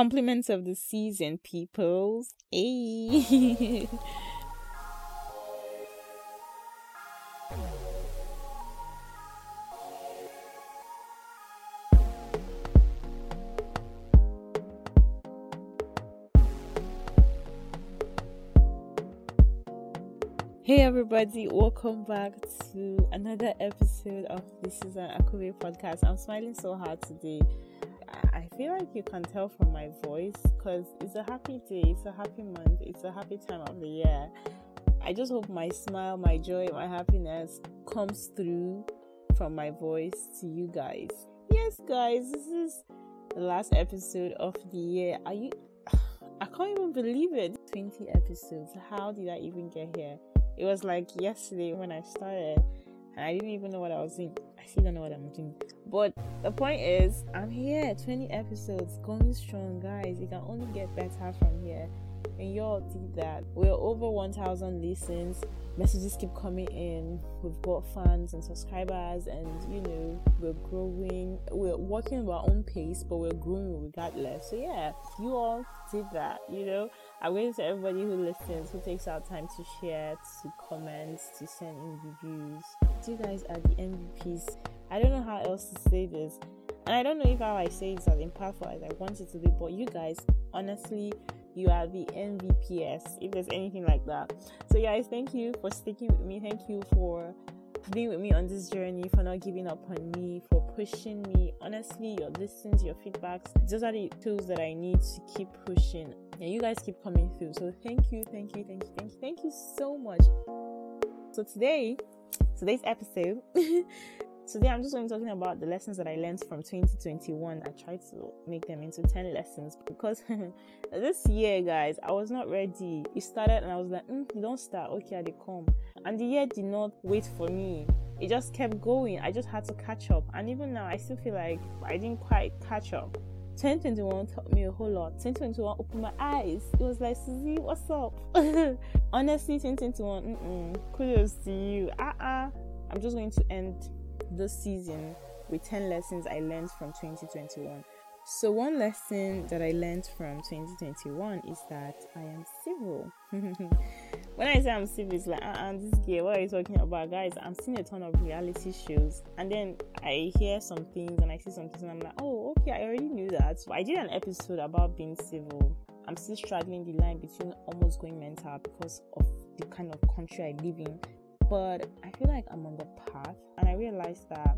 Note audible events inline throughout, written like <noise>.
Compliments of the season, peoples. Hey. Hey everybody, welcome back to another episode of This is an Akube podcast. I'm smiling so hard today. I feel like you can tell from my voice because it's a happy day, it's a happy month, it's a happy time of the year. I just hope my smile, my joy, my happiness comes through from my voice to you guys. Yes, guys, this is the last episode of the year. Are you? <sighs> I can't even believe it. 20 episodes. How did I even get here? It was like yesterday when I started, and I didn't even know what I was doing. I still don't know what I'm doing. But the point is, I'm here. 20 episodes, going strong, guys. It can only get better from here. And y'all did that. We're over 1,000 listens. Messages keep coming in. We've got fans and subscribers, and you know, we're growing. We're working our own pace, but we're growing regardless. So, yeah, you all did that, you know. I'm going to everybody who listens, who takes out time to share, to comment, to send in reviews. You guys are the MVPs. I don't know how else to say this. And I don't know if how I say it as impactful as I want it to be, but you guys, honestly, you are the MVPs, if there's anything like that. So, guys, thank you for sticking with me. Thank you for being with me on this journey, for not giving up on me, for pushing me. Honestly, your listens, your feedbacks, those are the tools that I need to keep pushing and you guys keep coming through. So thank you, thank you, thank you, thank you, thank you so much. So today, today's episode, <laughs> today I'm just going to be talking about the lessons that I learned from 2021. I tried to make them into 10 lessons because <laughs> this year, guys, I was not ready. It started and I was like, mm, don't start, okay, they come. And the year did not wait for me it just kept going. I just had to catch up. And even now, I still feel like I didn't quite catch up. 2021 taught me a whole lot. 2021 opened my eyes. It was like, Susie, what's up? <laughs> Honestly, 2021, mm-mm, kudos to you. Uh-uh. I'm just going to end this season with 10 lessons I learned from 2021. So, one lesson that I learned from 2021 is that I am civil. <laughs> when I say I'm civil, it's like, uh uh this girl, what are you talking about? Guys, I'm seeing a ton of reality shows, and then I hear some things and I see some things, and I'm like, oh, okay, I already knew that. So, I did an episode about being civil. I'm still straddling the line between almost going mental because of the kind of country I live in, but I feel like I'm on the path, and I realized that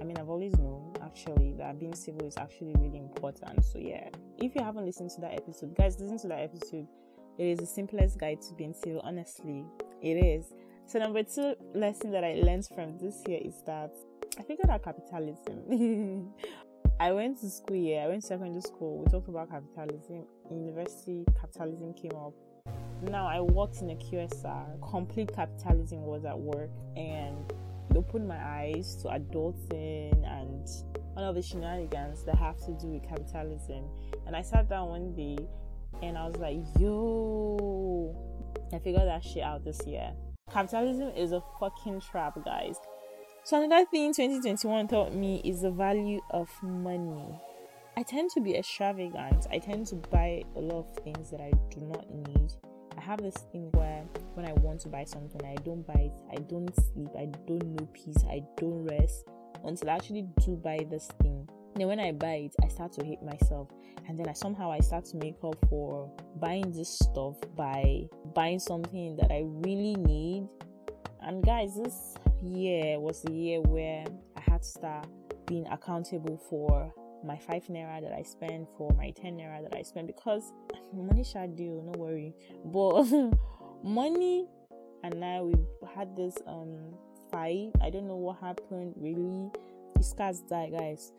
I mean, I've always known actually that being civil is actually really important. So, yeah, if you haven't listened to that episode, guys, listen to that episode. It is the simplest guide to being civil, honestly. It is. So, number two lesson that I learned from this year is that I figured out capitalism. <laughs> I went to school, yeah, I went to secondary school. We talked about capitalism. University, capitalism came up. Now I worked in a QSR. Complete capitalism was at work, and it opened my eyes to adulting and all of the shenanigans that have to do with capitalism. And I sat down one day and I was like, yo, I figured that shit out this year. Capitalism is a fucking trap, guys. So, another thing 2021 taught me is the value of money. I tend to be extravagant. I tend to buy a lot of things that I do not need I have this thing where when I want to buy something, I don't buy it. I don't sleep. I don't know peace. I don't rest until I actually do buy this thing. Then when I buy it, I start to hate myself, and then I somehow I start to make up for buying this stuff by buying something that I really need. And guys, this year was the year where I had to start being accountable for my five naira that I spend for my ten naira that I spend because <laughs> money shall do, no worry. But <laughs> money and I we've had this um fight. I don't know what happened really. The scars die, guys.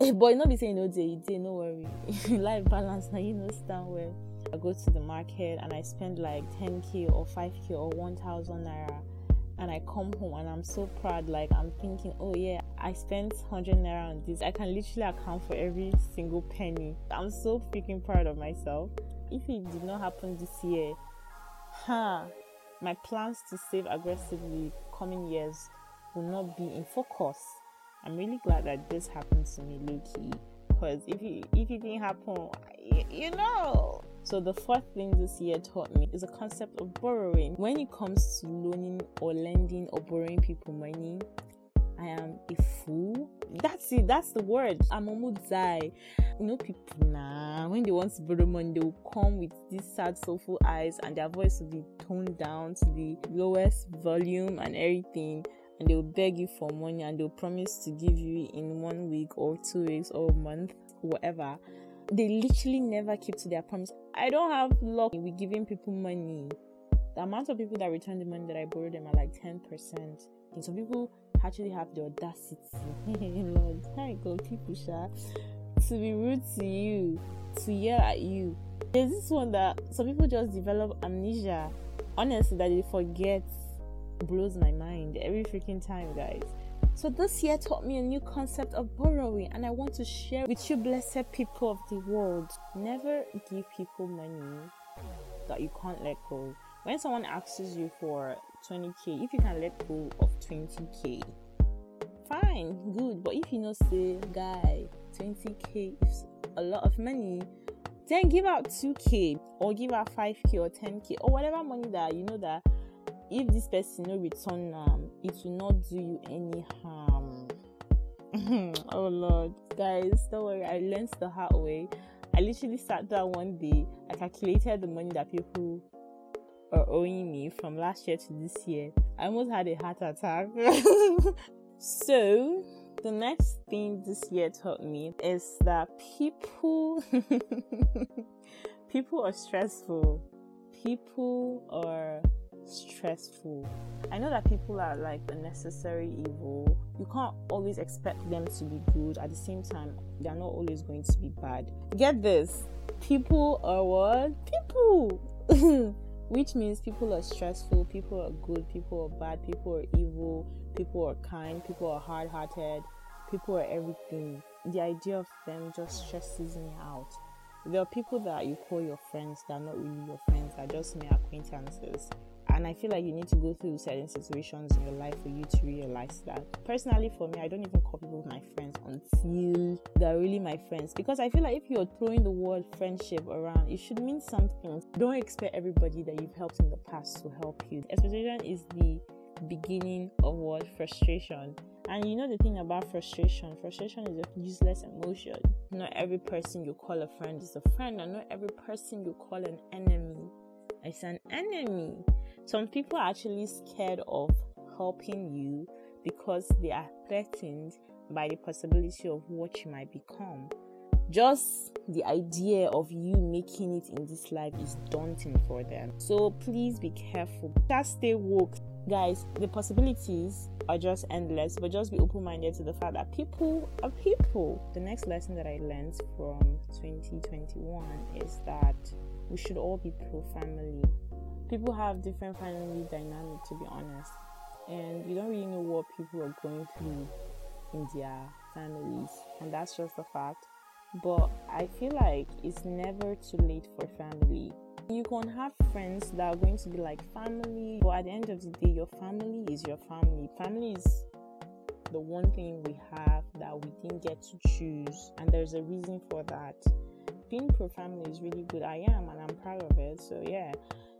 <laughs> but not be saying no day, day, no worry. Life balance now, you know, stand well. I go to the market and I spend like 10k or 5k or 1000 naira and I come home and I'm so proud. Like I'm thinking, oh yeah, I spent 100 naira on this. I can literally account for every single penny. I'm so freaking proud of myself. If it did not happen this year, huh, my plans to save aggressively coming years will not be in focus. I'm really glad that this happened to me, low key. Because if it, if it didn't happen, you know. So the fourth thing this year taught me is the concept of borrowing. When it comes to loaning or lending or borrowing people money, I am a fool. That's it. That's the word. I'm a mudzai. You know, people nah. When they want to borrow money, they will come with these sad, soulful eyes, and their voice will be toned down to the lowest volume and everything. And they will beg you for money, and they'll promise to give you in one week or two weeks or a month, whatever. They literally never keep to their promise. I don't have luck with giving people money. The amount of people that return the money that I borrowed them are like ten percent. And some people actually have the audacity, Lord, hi God, people sha, to be rude to you, to yell at you. There's this one that some people just develop amnesia. Honestly, that they forget blows my mind every freaking time, guys. So this year taught me a new concept of borrowing, and I want to share with you, blessed people of the world. Never give people money that you can't let go. When someone asks you for 20k, if you can let go of 20k, fine, good. But if you know, say, guy, 20k is a lot of money, then give out 2k or give out 5k or 10k or whatever money that you know that if this person no return um it will not do you any harm. <laughs> Oh lord. Guys don't worry. I learned the hard way. I literally sat down one day. I calculated the money that people are owing me from last year to this year. I almost had a heart attack. <laughs> So the next thing this year taught me is that people <laughs> people are stressful. People are stressful. I know that people are like a necessary evil. You can't always expect them to be good. At the same time, they're not always going to be bad. Get this people are what? People! <laughs> Which means people are stressful, people are good, people are bad, people are evil, people are kind, people are hard hearted, people are everything. The idea of them just stresses me out. There are people that you call your friends that are not really your friends, that are just mere acquaintances and I feel like you need to go through certain situations in your life for you to realize that. Personally, for me, I don't even call people my friends until they're really my friends because I feel like if you're throwing the word friendship around, it should mean something. Don't expect everybody that you've helped in the past to help you. Expectation is the beginning of what frustration. And you know the thing about frustration frustration is a useless emotion. Not every person you call a friend is a friend, and not every person you call an enemy is an enemy. Some people are actually scared of helping you because they are threatened by the possibility of what you might become. Just the idea of you making it in this life is daunting for them. So please be careful. Just stay woke. Guys, the possibilities are just endless, but just be open minded to the fact that people are people. The next lesson that I learned from 2021 is that we should all be pro family people have different family dynamic to be honest. And you don't really know what people are going through in their families. And that's just a fact. But i feel like it's never too late for family. You can have friends that are going to be like family but at the end of the day your family is your family. Family is the one thing we have that we didn't get to choose and there's a reason for that. Being pro family is really good. I am and i'm proud of it. So yeah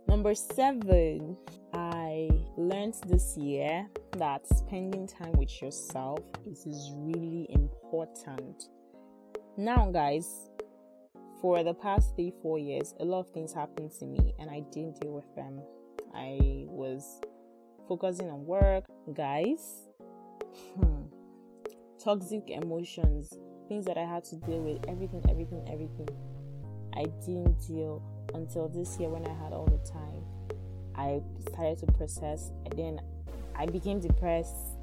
Number seven, I learned this year that spending time with yourself is, really important. Now, guys, for the past three, four years, a lot of things happened to me and I didn't deal with them. I was focusing on work, guys. Hmm, toxic emotions, things that I had to deal with, everything, everything, everything. I didn't deal until this year when I had all the time. I started to process, and then I became depressed.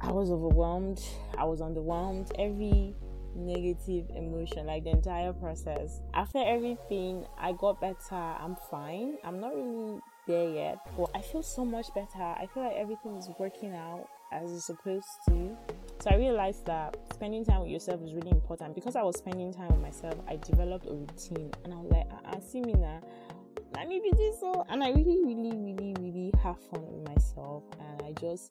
I was overwhelmed. I was underwhelmed. Every negative emotion, like the entire process. After everything, I got better. I'm fine. I'm not really there yet, but I feel so much better. I feel like everything is working out as it's supposed to. So I realized that spending time with yourself is really important. Because I was spending time with myself, I developed a routine, and I was like, I, I see me now. Let me be this so, and I really, really, really, really have fun with myself, and I just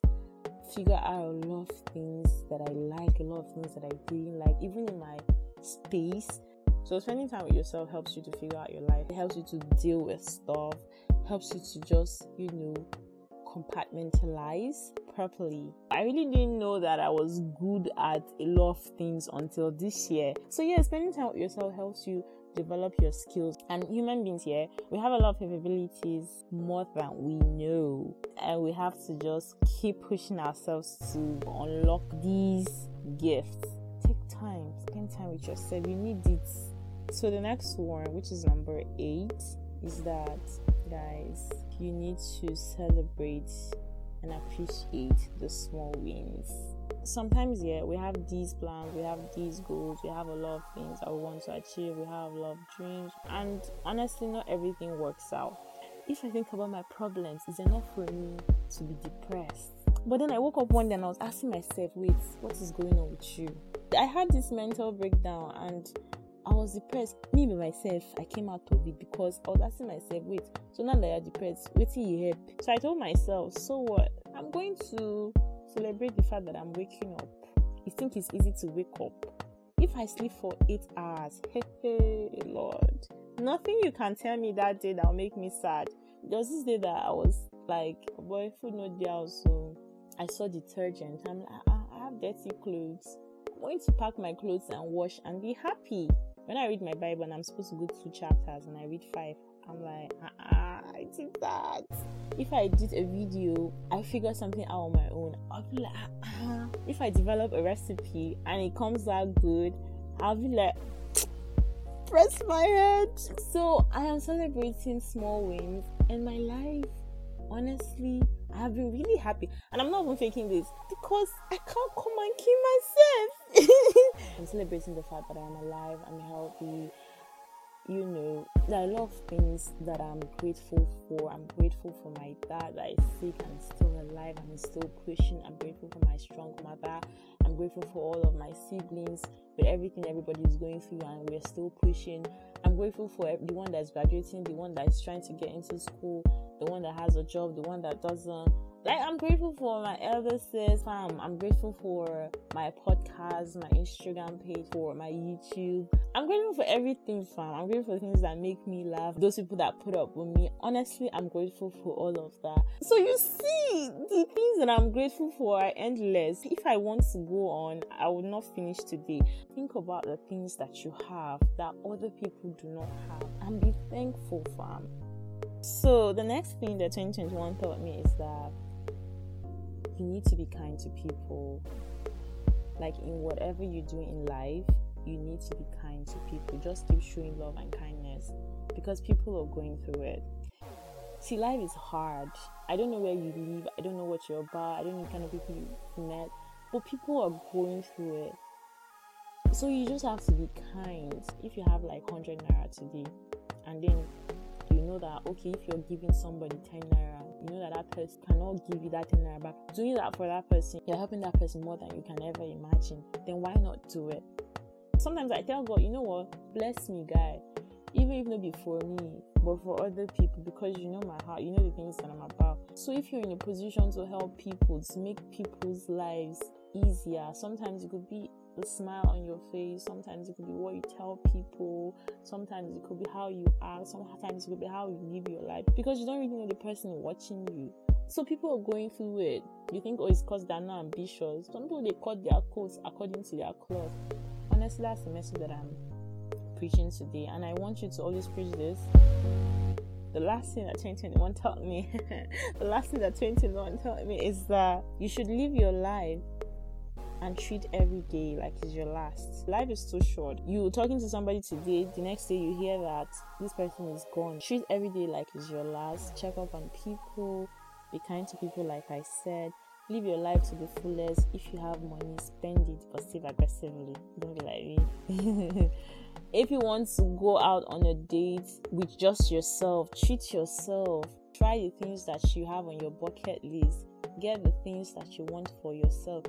figure out a lot of things that I like, a lot of things that I didn't like, even in my space. So spending time with yourself helps you to figure out your life. It helps you to deal with stuff. Helps you to just, you know, compartmentalize properly. I really didn't know that I was good at a lot of things until this year. So yeah, spending time with yourself helps you develop your skills. And human beings here, we have a lot of capabilities more than we know. And we have to just keep pushing ourselves to unlock these gifts. Take time, spend time with yourself. You need it. So the next one, which is number eight, is that guys, you need to celebrate and appreciate the small wins. Sometimes yeah we have these plans we have these goals we have a lot of things that we want to achieve we have a lot of dreams and honestly not everything works out. If i think about my problems it's enough for me to be depressed. But then i woke up one day and i was asking myself wait what is going on with you? I had this mental breakdown and I was depressed. Me myself, I came out of it because I was asking myself, wait, so now that you're depressed, waiting you help. So I told myself, so what? I'm going to celebrate the fact that I'm waking up. You think it's easy to wake up? If I sleep for eight hours, hey, hey, Lord, nothing you can tell me that day that'll make me sad. There was this day that I was like, boy, food not there, so I saw detergent. I'm like, I, I have dirty clothes. I'm going to pack my clothes and wash and be happy. When I read my Bible and I'm supposed to go two chapters and I read five, I'm like, ah, I did that. If I did a video, I figure something out on my own. I'll be like, ah. If I develop a recipe and it comes out good, I'll be like, <tsk> press my head. So I am celebrating small wins in my life. Honestly, I have been really happy, and I'm not even faking this because I can't come and kill myself. <laughs> I'm celebrating the fact that I'm alive, I'm healthy, you know, there are a lot of things that I'm grateful for. I'm grateful for my dad that is sick and still alive and is still pushing. I'm grateful for my strong mother. I'm grateful for all of my siblings with everything everybody is going through and we're still pushing. I'm grateful for the one that's graduating, the one that is trying to get into school, the one that has a job, the one that doesn't like I'm grateful for my elder sis fam. I'm grateful for my podcast, my Instagram page, for my YouTube. I'm grateful for everything fam. I'm grateful for things that make me laugh. Those people that put up with me. Honestly, I'm grateful for all of that. So you see, the things that I'm grateful for are endless. If I want to go on, I will not finish today. Think about the things that you have that other people do not have and be thankful fam. So the next thing that 2021 taught me is that you need to be kind to people. Like in whatever you do in life, you need to be kind to people. Just keep showing love and kindness because people are going through it. See, life is hard. I don't know where you live, I don't know what you're about, I don't know the kind of people you met, but people are going through it. So you just have to be kind. If you have like 100 naira today, and then know that okay, if you're giving somebody 10 naira, you know that that person cannot give you that 10 naira back. Doing that for that person, you're helping that person more than you can ever imagine. Then why not do it? Sometimes I tell God, you know what, bless me, guy. Even if not be for me, but for other people, because you know my heart, you know the things that I'm about. So if you're in a position to help people, to make people's lives easier, sometimes it could be the smile on your face. Sometimes it could be what you tell people. Sometimes it could be how you act. Sometimes it could be how you live your life because you don't really know the person watching you. So people are going through it. You think, oh, it's because they're not ambitious. Some people they cut their coats according to their cloth. Honestly, that's the message that I'm preaching today, and I want you to always preach this. The last thing that 2021 taught me, <laughs> the last thing that 2021 taught me is that you should live your life and treat every day like it's your last. Life is too short. You're talking to somebody today, the next day you hear that this person is gone. Treat every day like it's your last. Check up on people. Be kind to people, like I said. Live your life to the fullest. If you have money, spend it, but save aggressively. Don't be like me. <laughs> if you want to go out on a date with just yourself, treat yourself. Try the things that you have on your bucket list. Get the things that you want for yourself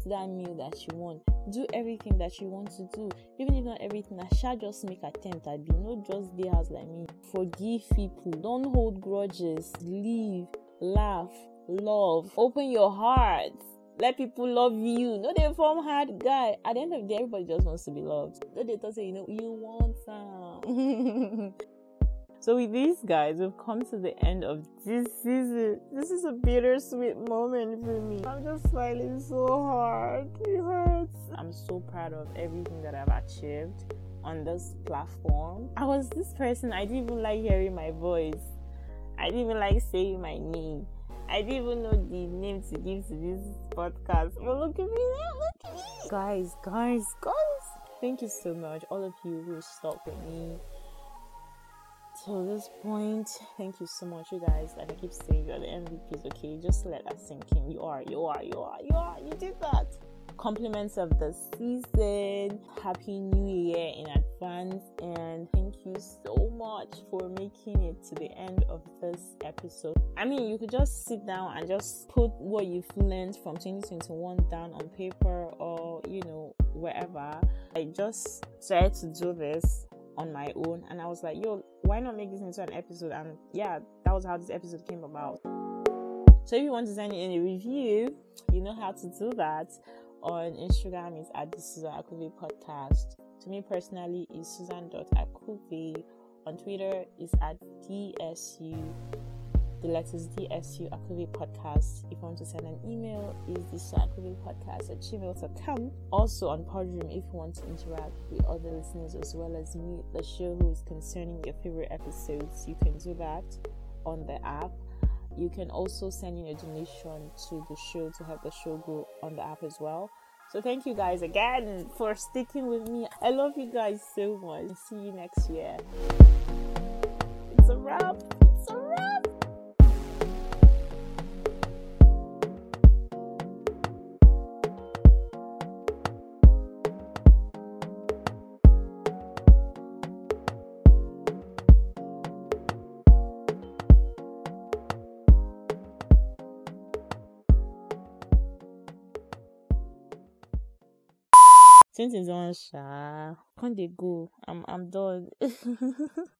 eat that meal that you want. Do everything that you want to do. Even if not everything i shall just make attempt. I be not just the house like me. Forgive people. Don't hold grudges. Leave. Laugh. Love. Open your heart. Let people love you. No, they form hard guy. At the end of the day, everybody just wants to be loved. No, they don't say, you know, you want some. <laughs> so with these guys, we've come to the end of this season. This is a bittersweet moment for me. I'm just smiling so hard. It hurts. I'm so proud of everything that I've achieved on this platform. I was this person, I didn't even like hearing my voice. I didn't even like saying my name. I didn't even know the name to give to this podcast. But look at me now, look at me. Guys, guys, guys. Thank you so much, all of you who stuck with me till this point. Thank you so much, you guys. Like I keep saying, you're the MVPs, okay? Just let that sink in. You are, you are, you are, you are. You did that compliments of the season. Happy New Year in advance, and thank you so much for making it to the end of this episode. I mean, you could just sit down and just put what you've learned from 2021 down on paper or you know, wherever. I just tried to do this on my own, and I was like, yo, why not make this into an episode? And yeah, that was how this episode came about. So if you want to send in a review, you know how to do that on Instagram is at the Suzanne Akuve podcast. To me personally is Suzanne.akuve. On Twitter is at DSU the letters DSU Akuve podcast. If you want to send an email, is the Akuve podcast at gmail.com. Also on Podroom, if you want to interact with other listeners as well as me, the show who is concerning your favorite episodes, you can do that on the app. You can also send in a donation to the show to help the show grow on the app as well. So thank you guys again for sticking with me. I love you guys so much. See you next year. It's a wrap. It's a wrap. 2021 sha. Can't they go? I'm I'm done. <laughs>